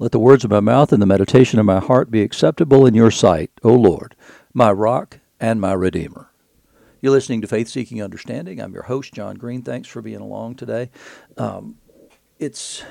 Let the words of my mouth and the meditation of my heart be acceptable in your sight, O Lord, my rock and my redeemer. You're listening to Faith Seeking Understanding. I'm your host, John Green. Thanks for being along today. Um, it's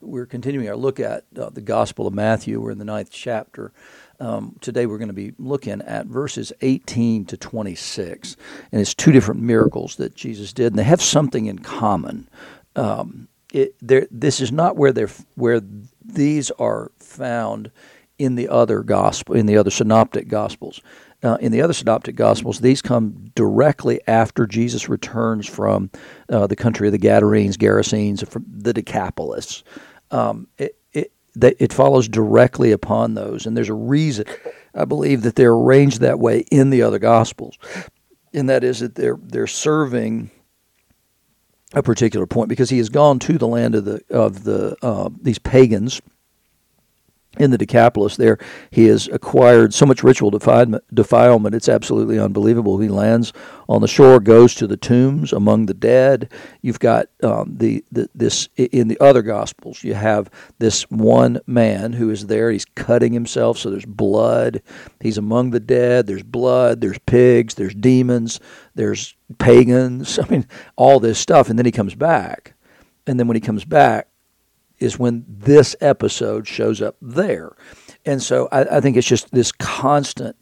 we're continuing our look at uh, the Gospel of Matthew. We're in the ninth chapter. Um, today we're going to be looking at verses 18 to 26, and it's two different miracles that Jesus did, and they have something in common. Um, it, this is not where they're where these are found in the other gospel in the other synoptic gospels. Uh, in the other synoptic gospels, these come directly after Jesus returns from uh, the country of the Gadarenes, Gerasenes, from the Decapolis. Um, it, it, it follows directly upon those, and there's a reason, I believe, that they're arranged that way in the other gospels, and that is that they're they're serving a particular point because he has gone to the land of the of the uh, these pagans in the Decapolis there, he has acquired so much ritual defilement, it's absolutely unbelievable. He lands on the shore, goes to the tombs among the dead. You've got um, the, the this in the other Gospels. You have this one man who is there. He's cutting himself, so there's blood. He's among the dead. There's blood. There's pigs. There's demons. There's pagans. I mean, all this stuff, and then he comes back. And then when he comes back, is when this episode shows up there. And so I, I think it's just this constant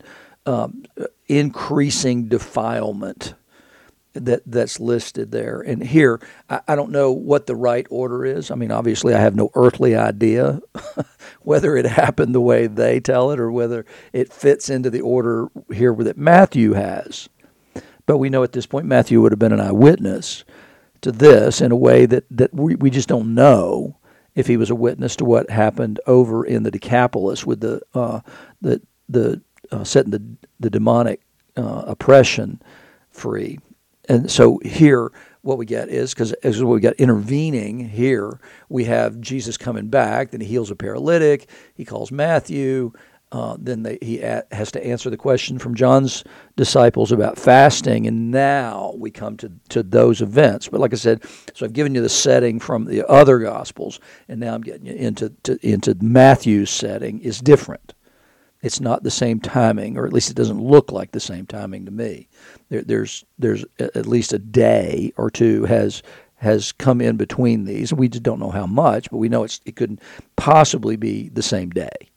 um, increasing defilement that that's listed there. And here, I, I, don't know what the right order is. I mean, obviously, I have no earthly idea whether it happened the way they tell it or whether it fits into the order here that Matthew has. But we know at this point Matthew would have been an eyewitness to this in a way that, that we, we just don't know if he was a witness to what happened over in the Decapolis with the uh, the the uh, setting the the demonic uh, oppression free. And so here, what we get is because as we got intervening here, we have Jesus coming back. Then he heals a paralytic. He calls Matthew. Uh, then they, he a- has to answer the question from John's disciples about fasting, and now we come to, to those events. But like I said, so I've given you the setting from the other Gospels, and now I'm getting you into to, into Matthew's setting is different. It's not the same timing, or at least it doesn't look like the same timing to me. There, there's there's at least a day or two has has come in between these. We just don't know how much, but we know it's, it couldn't possibly be the same day.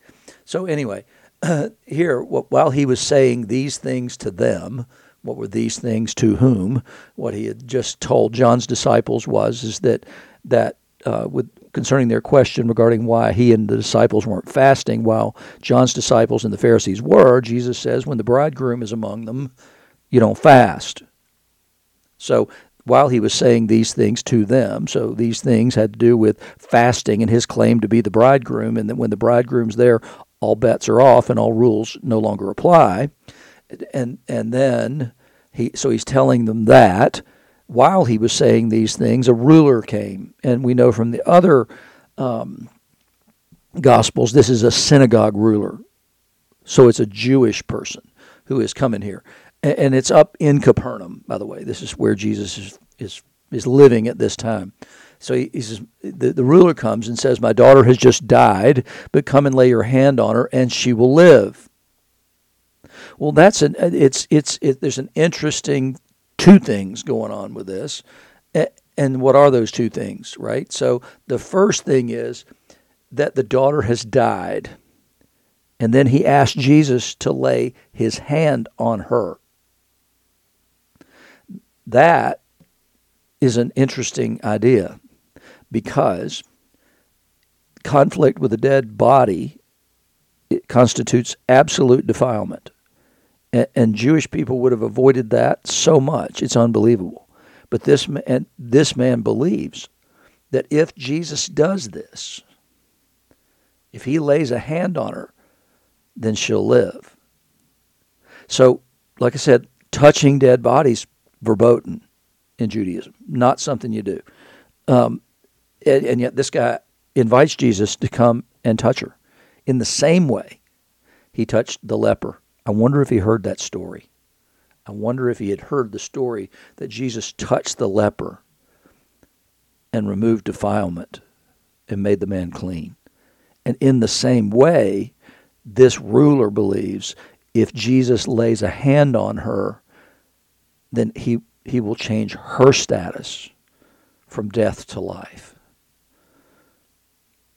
So, anyway, uh, here, while he was saying these things to them, what were these things to whom? What he had just told John's disciples was is that that uh, with concerning their question regarding why he and the disciples weren't fasting, while John's disciples and the Pharisees were, Jesus says, when the bridegroom is among them, you don't fast. So while he was saying these things to them. So these things had to do with fasting and his claim to be the bridegroom, and that when the bridegroom's there, all bets are off and all rules no longer apply. And and then he so he's telling them that while he was saying these things, a ruler came, and we know from the other um, gospels this is a synagogue ruler, so it's a Jewish person who is coming here, and, and it's up in Capernaum. By the way, this is where Jesus is is is living at this time. So he, he says, the, the ruler comes and says, My daughter has just died, but come and lay your hand on her and she will live. Well, that's an, it's, it's, it, there's an interesting two things going on with this. And what are those two things, right? So the first thing is that the daughter has died. And then he asked Jesus to lay his hand on her. That is an interesting idea because conflict with a dead body it constitutes absolute defilement. And, and Jewish people would have avoided that so much. It's unbelievable. But this man, this man believes that if Jesus does this, if he lays a hand on her, then she'll live. So, like I said, touching dead bodies verboten in Judaism, not something you do. Um, and, and yet this guy invites Jesus to come and touch her. In the same way, he touched the leper. I wonder if he heard that story. I wonder if he had heard the story that Jesus touched the leper and removed defilement and made the man clean. And in the same way, this ruler believes if Jesus lays a hand on her, then he, he will change her status from death to life.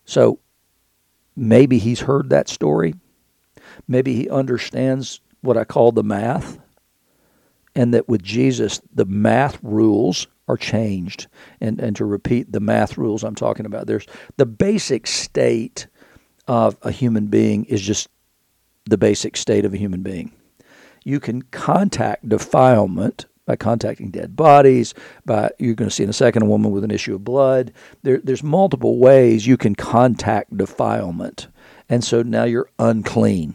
So maybe he's heard that story. Maybe he understands what I call the math, and that with Jesus, the math rules are changed. And, and to repeat the math rules I'm talking about, there's the basic state of a human being is just the basic state of a human being. You can contact defilement by contacting dead bodies. By you're going to see in a second a woman with an issue of blood. There, there's multiple ways you can contact defilement, and so now you're unclean,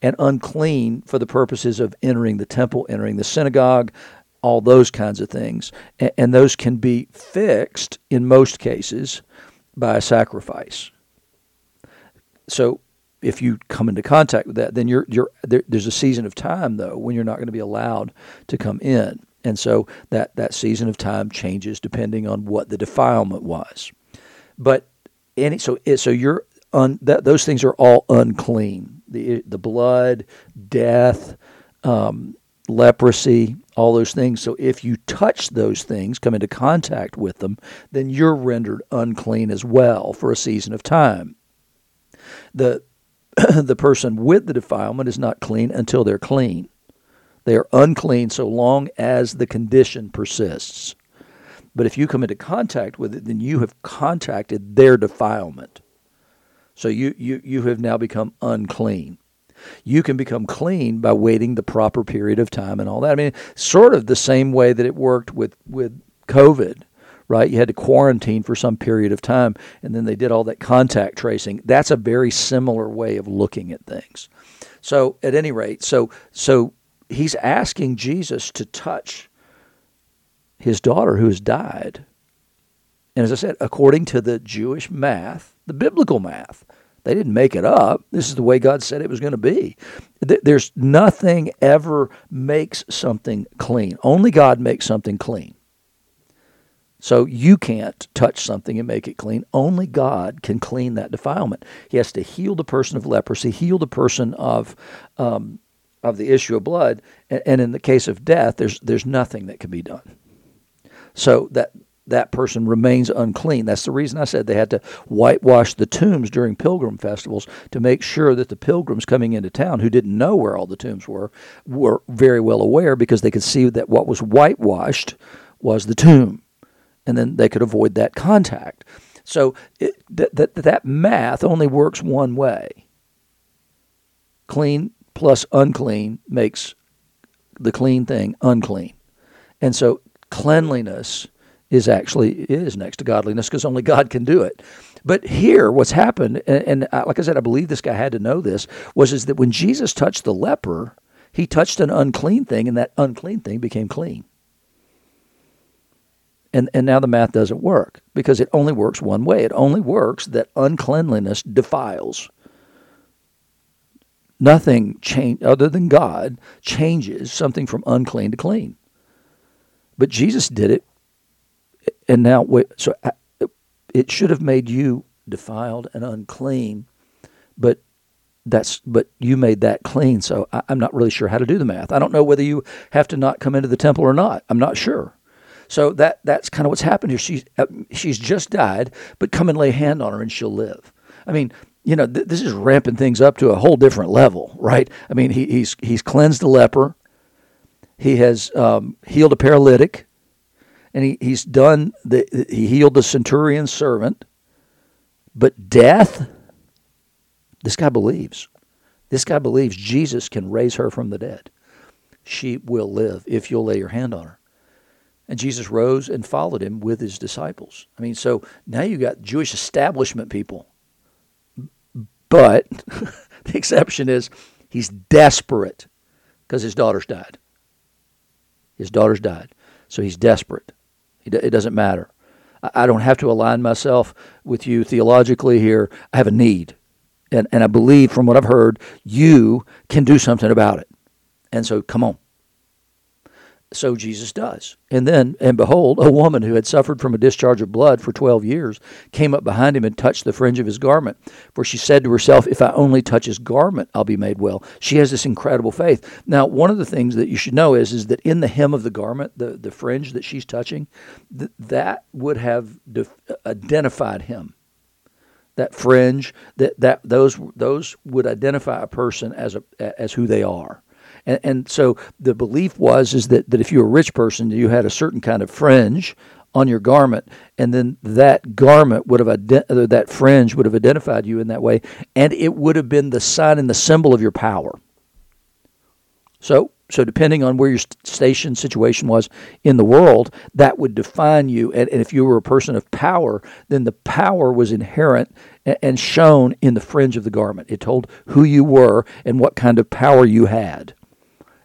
and unclean for the purposes of entering the temple, entering the synagogue, all those kinds of things, and, and those can be fixed in most cases by a sacrifice. So if you come into contact with that, then you're you're there, there's a season of time though when you're not going to be allowed to come in, and so that that season of time changes depending on what the defilement was. But any so so you're un, that those things are all unclean. The the blood, death, um, leprosy, all those things. So if you touch those things, come into contact with them, then you're rendered unclean as well for a season of time. The the person with the defilement is not clean until they're clean. They are unclean so long as the condition persists. But if you come into contact with it, then you have contacted their defilement. So you, you, you have now become unclean. You can become clean by waiting the proper period of time and all that. I mean, sort of the same way that it worked with, with COVID right? You had to quarantine for some period of time, and then they did all that contact tracing. That's a very similar way of looking at things. So, at any rate, so so he's asking Jesus to touch his daughter who has died. And as I said, according to the Jewish math, the biblical math, they didn't make it up. This is the way God said it was going to be. There's nothing ever makes something clean. Only God makes something clean. So you can't touch something and make it clean. Only God can clean that defilement. He has to heal the person of leprosy, heal the person of um, of the issue of blood, and, and in the case of death, there's there's nothing that can be done. So that that person remains unclean. That's the reason I said they had to whitewash the tombs during pilgrim festivals to make sure that the pilgrims coming into town who didn't know where all the tombs were were very well aware because they could see that what was whitewashed was the tomb and then they could avoid that contact. So it, that, that, that math only works one way. Clean plus unclean makes the clean thing unclean. And so cleanliness is actually is next to godliness because only God can do it. But here, what's happened, and, and, like I said, I believe this guy had to know this, was is that when Jesus touched the leper, he touched an unclean thing, and that unclean thing became clean. And, and now the math doesn't work because it only works one way. It only works that uncleanliness defiles. Nothing change other than God changes something from unclean to clean. But Jesus did it, and now so uh, it should have made you defiled and unclean, but that's but you made that clean. So I'm not really sure how to do the math. I don't know whether you have to not come into the temple or not. I'm not sure. So that that's kind of what's happened here. She's uh, she's just died, but come and lay a hand on her and she'll live. I mean, you know, th- this is ramping things up to a whole different level, right? I mean, he, he's he's cleansed a leper, he has um, healed a paralytic, and he, he's done the he healed the centurion's servant. But death, this guy believes. This guy believes Jesus can raise her from the dead. She will live if you'll lay your hand on her. And Jesus rose and followed him with his disciples. I mean, so now you got Jewish establishment people. But the exception is he's desperate because his daughter's died. His daughter's died. So he's desperate. It doesn't matter. I don't have to align myself with you theologically here. I have a need. And, and I believe from what I've heard, you can do something about it. And so come on so Jesus does. And then, and behold, a woman who had suffered from a discharge of blood for 12 years came up behind him and touched the fringe of his garment. For she said to herself, If I only touch his garment, I'll be made well. She has this incredible faith. Now, one of the things that you should know is, is that in the hem of the garment, the, the fringe that she's touching, th- that would have identified him. That fringe, that, that those those would identify a person as a as who they are. And, and so the belief was is that, that if you were a rich person, you had a certain kind of fringe on your garment, and then that garment would have ident- uh, that fringe would have identified you in that way, and it would have been the sign and the symbol of your power. So, so depending on where your station situation was in the world, that would define you. And, and if you were a person of power, then the power was inherent and shown in the fringe of the garment. It told who you were and what kind of power you had.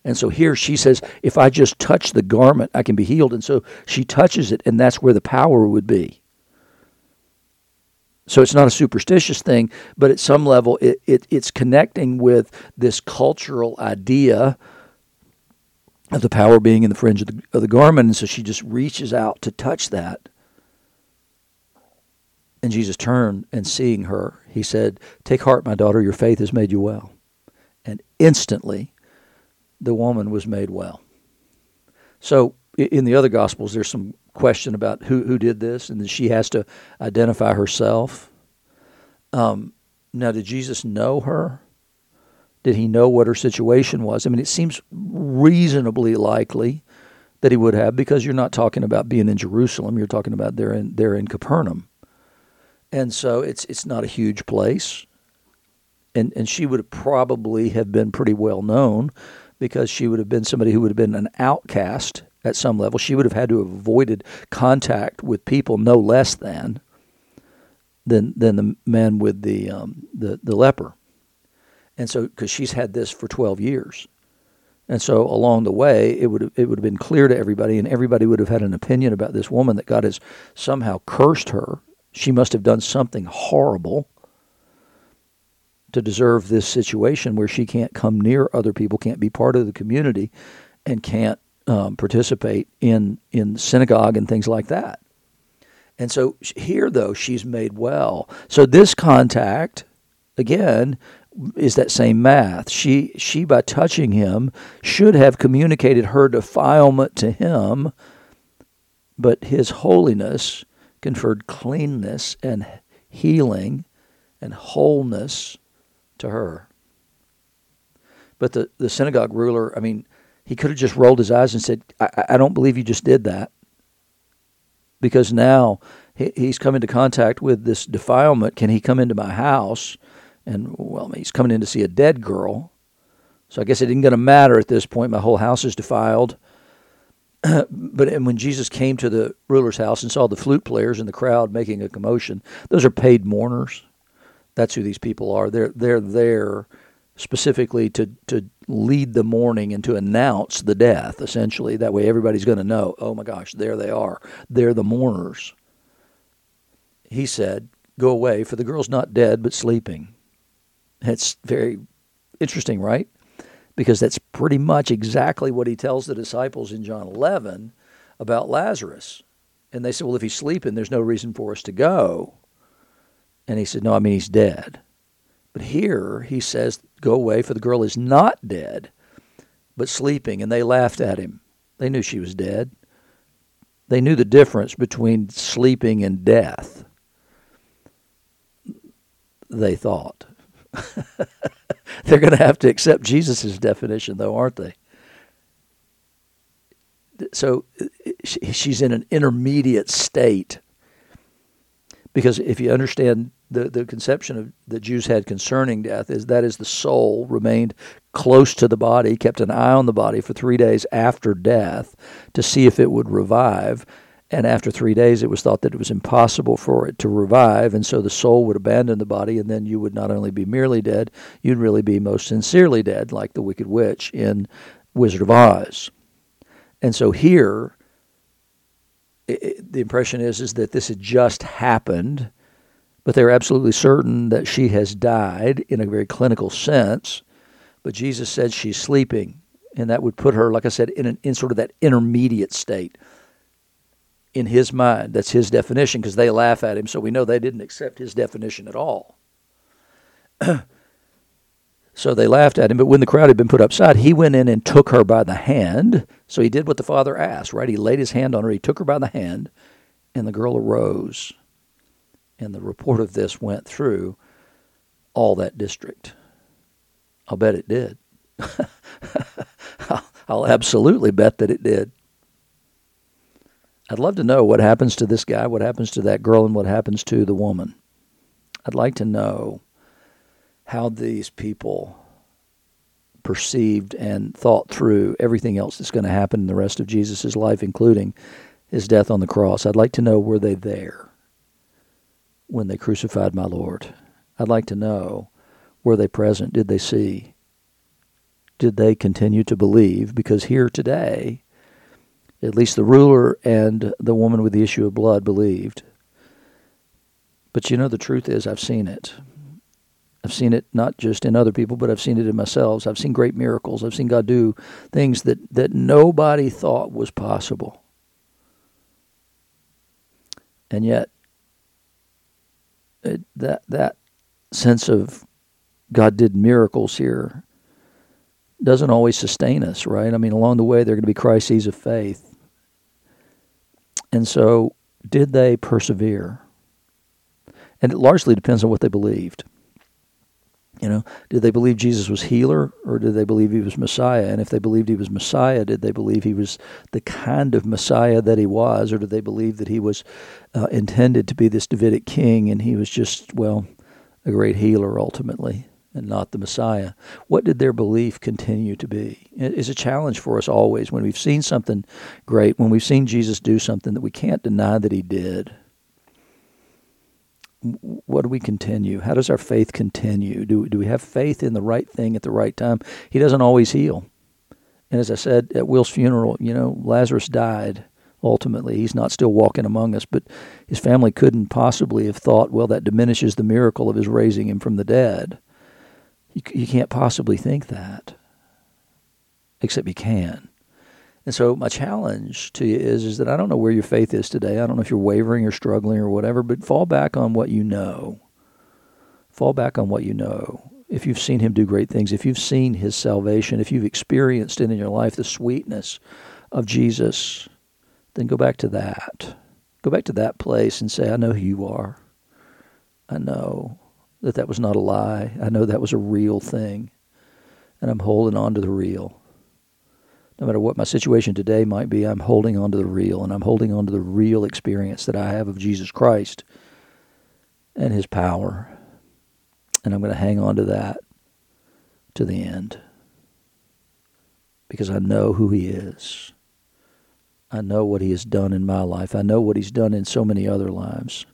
And so here she says, if I just touch the garment, I can be healed. And so she touches it, and that's where the power would be. So it's not a superstitious thing, but at some level, it, it, it's connecting with this cultural idea of the power being in the fringe of the, of the garment. And so she just reaches out to touch that. And Jesus turned and seeing her, he said, Take heart, my daughter, your faith has made you well. And instantly, the woman was made well. So in the other gospels, there's some question about who who did this, and then she has to identify herself. Um, now, did Jesus know her? Did he know what her situation was? I mean, it seems reasonably likely that he would have, because you're not talking about being in Jerusalem; you're talking about there in there in Capernaum, and so it's it's not a huge place, and and she would probably have been pretty well known because she would have been somebody who would have been an outcast at some level. She would have had to have avoided contact with people no less than than than the man with the um, the the leper. And so, because she's had this for twelve years, and so along the way, it would it would have been clear to everybody, and everybody would have had an opinion about this woman that God has somehow cursed her. She must have done something horrible to deserve this situation where she can't come near other people, can't be part of the community, and can't um, participate in in synagogue and things like that. And so here, though, she's made well. So this contact, again, is that same math. She she by touching him should have communicated her defilement to him, but his holiness conferred cleanness and healing and wholeness to her. But the, the synagogue ruler, I mean, he could have just rolled his eyes and said, I, I don't believe you just did that. Because now he, he's come into contact with this defilement. Can he come into my house? And, well, he's coming in to see a dead girl. So I guess it isn't going to matter at this point. My whole house is defiled. but and when Jesus came to the ruler's house and saw the flute players in the crowd making a commotion, those are paid mourners. That's who these people are. They're they're there specifically to to lead the mourning and to announce the death. Essentially, that way everybody's going to know. Oh my gosh, there they are. They're the mourners. He said, "Go away, for the girl's not dead but sleeping." That's very interesting, right? Because that's pretty much exactly what he tells the disciples in John 11 about Lazarus. And they said, "Well, if he's sleeping, there's no reason for us to go." And he said, No, I mean, he's dead. But here he says, Go away, for the girl is not dead, but sleeping. And they laughed at him. They knew she was dead. They knew the difference between sleeping and death. They thought. They're going to have to accept Jesus' definition, though, aren't they? So she's in an intermediate state because if you understand the, the conception of the Jews had concerning death is that is the soul remained close to the body, kept an eye on the body for three days after death to see if it would revive. And after three days, it was thought that it was impossible for it to revive, and so the soul would abandon the body, and then you would not only be merely dead, you'd really be most sincerely dead, like the Wicked Witch in Wizard of Oz. And so here, it, the impression is is that this had just happened, but they're absolutely certain that she has died in a very clinical sense. But Jesus said she's sleeping, And that would put her, like I said, in, an, in sort of that intermediate state in his mind. That's his definition because they laugh at him, so we know they didn't accept his definition at all. so they laughed at him, but when the crowd had been put upside, he went in and took her by the hand. So he did what the father asked, right? He laid his hand on her, he took her by the hand, and the girl arose. And the report of this went through all that district. I'll bet it did. I'll absolutely bet that it did. I'd love to know what happens to this guy, what happens to that girl, and what happens to the woman. I'd like to know how these people perceived and thought through everything else that's going to happen in the rest of Jesus' life, including his death on the cross. I'd like to know were they there when they crucified my Lord? I'd like to know were they present? Did they see? Did they continue to believe? Because here today, at least the ruler and the woman with the issue of blood believed. But you know, the truth is, I've seen it. I've seen it not just in other people, but I've seen it in myself. I've seen great miracles. I've seen God do things that, that nobody thought was possible. And yet, it, that that sense of God did miracles here doesn't always sustain us, right? I mean, along the way, there are going to be crises of faith. And so, did they persevere? And it largely depends on what they believed. You know, did they believe Jesus was healer or did they believe he was Messiah? And if they believed he was Messiah, did they believe he was the kind of Messiah that he was, or did they believe that he was uh, intended to be this Davidic king and he was just, well, a great healer ultimately and not the Messiah? What did their belief continue to be? It is a challenge for us always when we've seen something great, when we've seen Jesus do something that we can't deny that he did what do we continue? How does our faith continue? Do, do we have faith in the right thing at the right time? He doesn't always heal. And as I said at Will's funeral, you know, Lazarus died ultimately. He's not still walking among us, but his family couldn't possibly have thought, well, that diminishes the miracle of his raising him from the dead. You, you can't possibly think that, except you can. And so my challenge to you is is that I don't know where your faith is today. I don't know if you're wavering or struggling or whatever, but fall back on what you know. Fall back on what you know. If you've seen him do great things, if you've seen his salvation, if you've experienced it in your life, the sweetness of Jesus, then go back to that. Go back to that place and say, I know who you are. I know that that was not a lie. I know that was a real thing. And I'm holding on to the real no matter what my situation today might be, I'm holding on to the real, and I'm holding on to the real experience that I have of Jesus Christ and His power. And I'm going to hang on to that to the end because I know who He is. I know what He has done in my life. I know what He's done in so many other lives.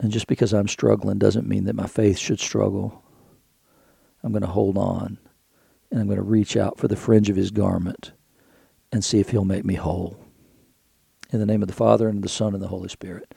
And just because I'm struggling doesn't mean that my faith should struggle. I'm going to hold on and I'm going to reach out for the fringe of his garment and see if he'll make me whole. In the name of the Father, and of the Son, and the Holy Spirit.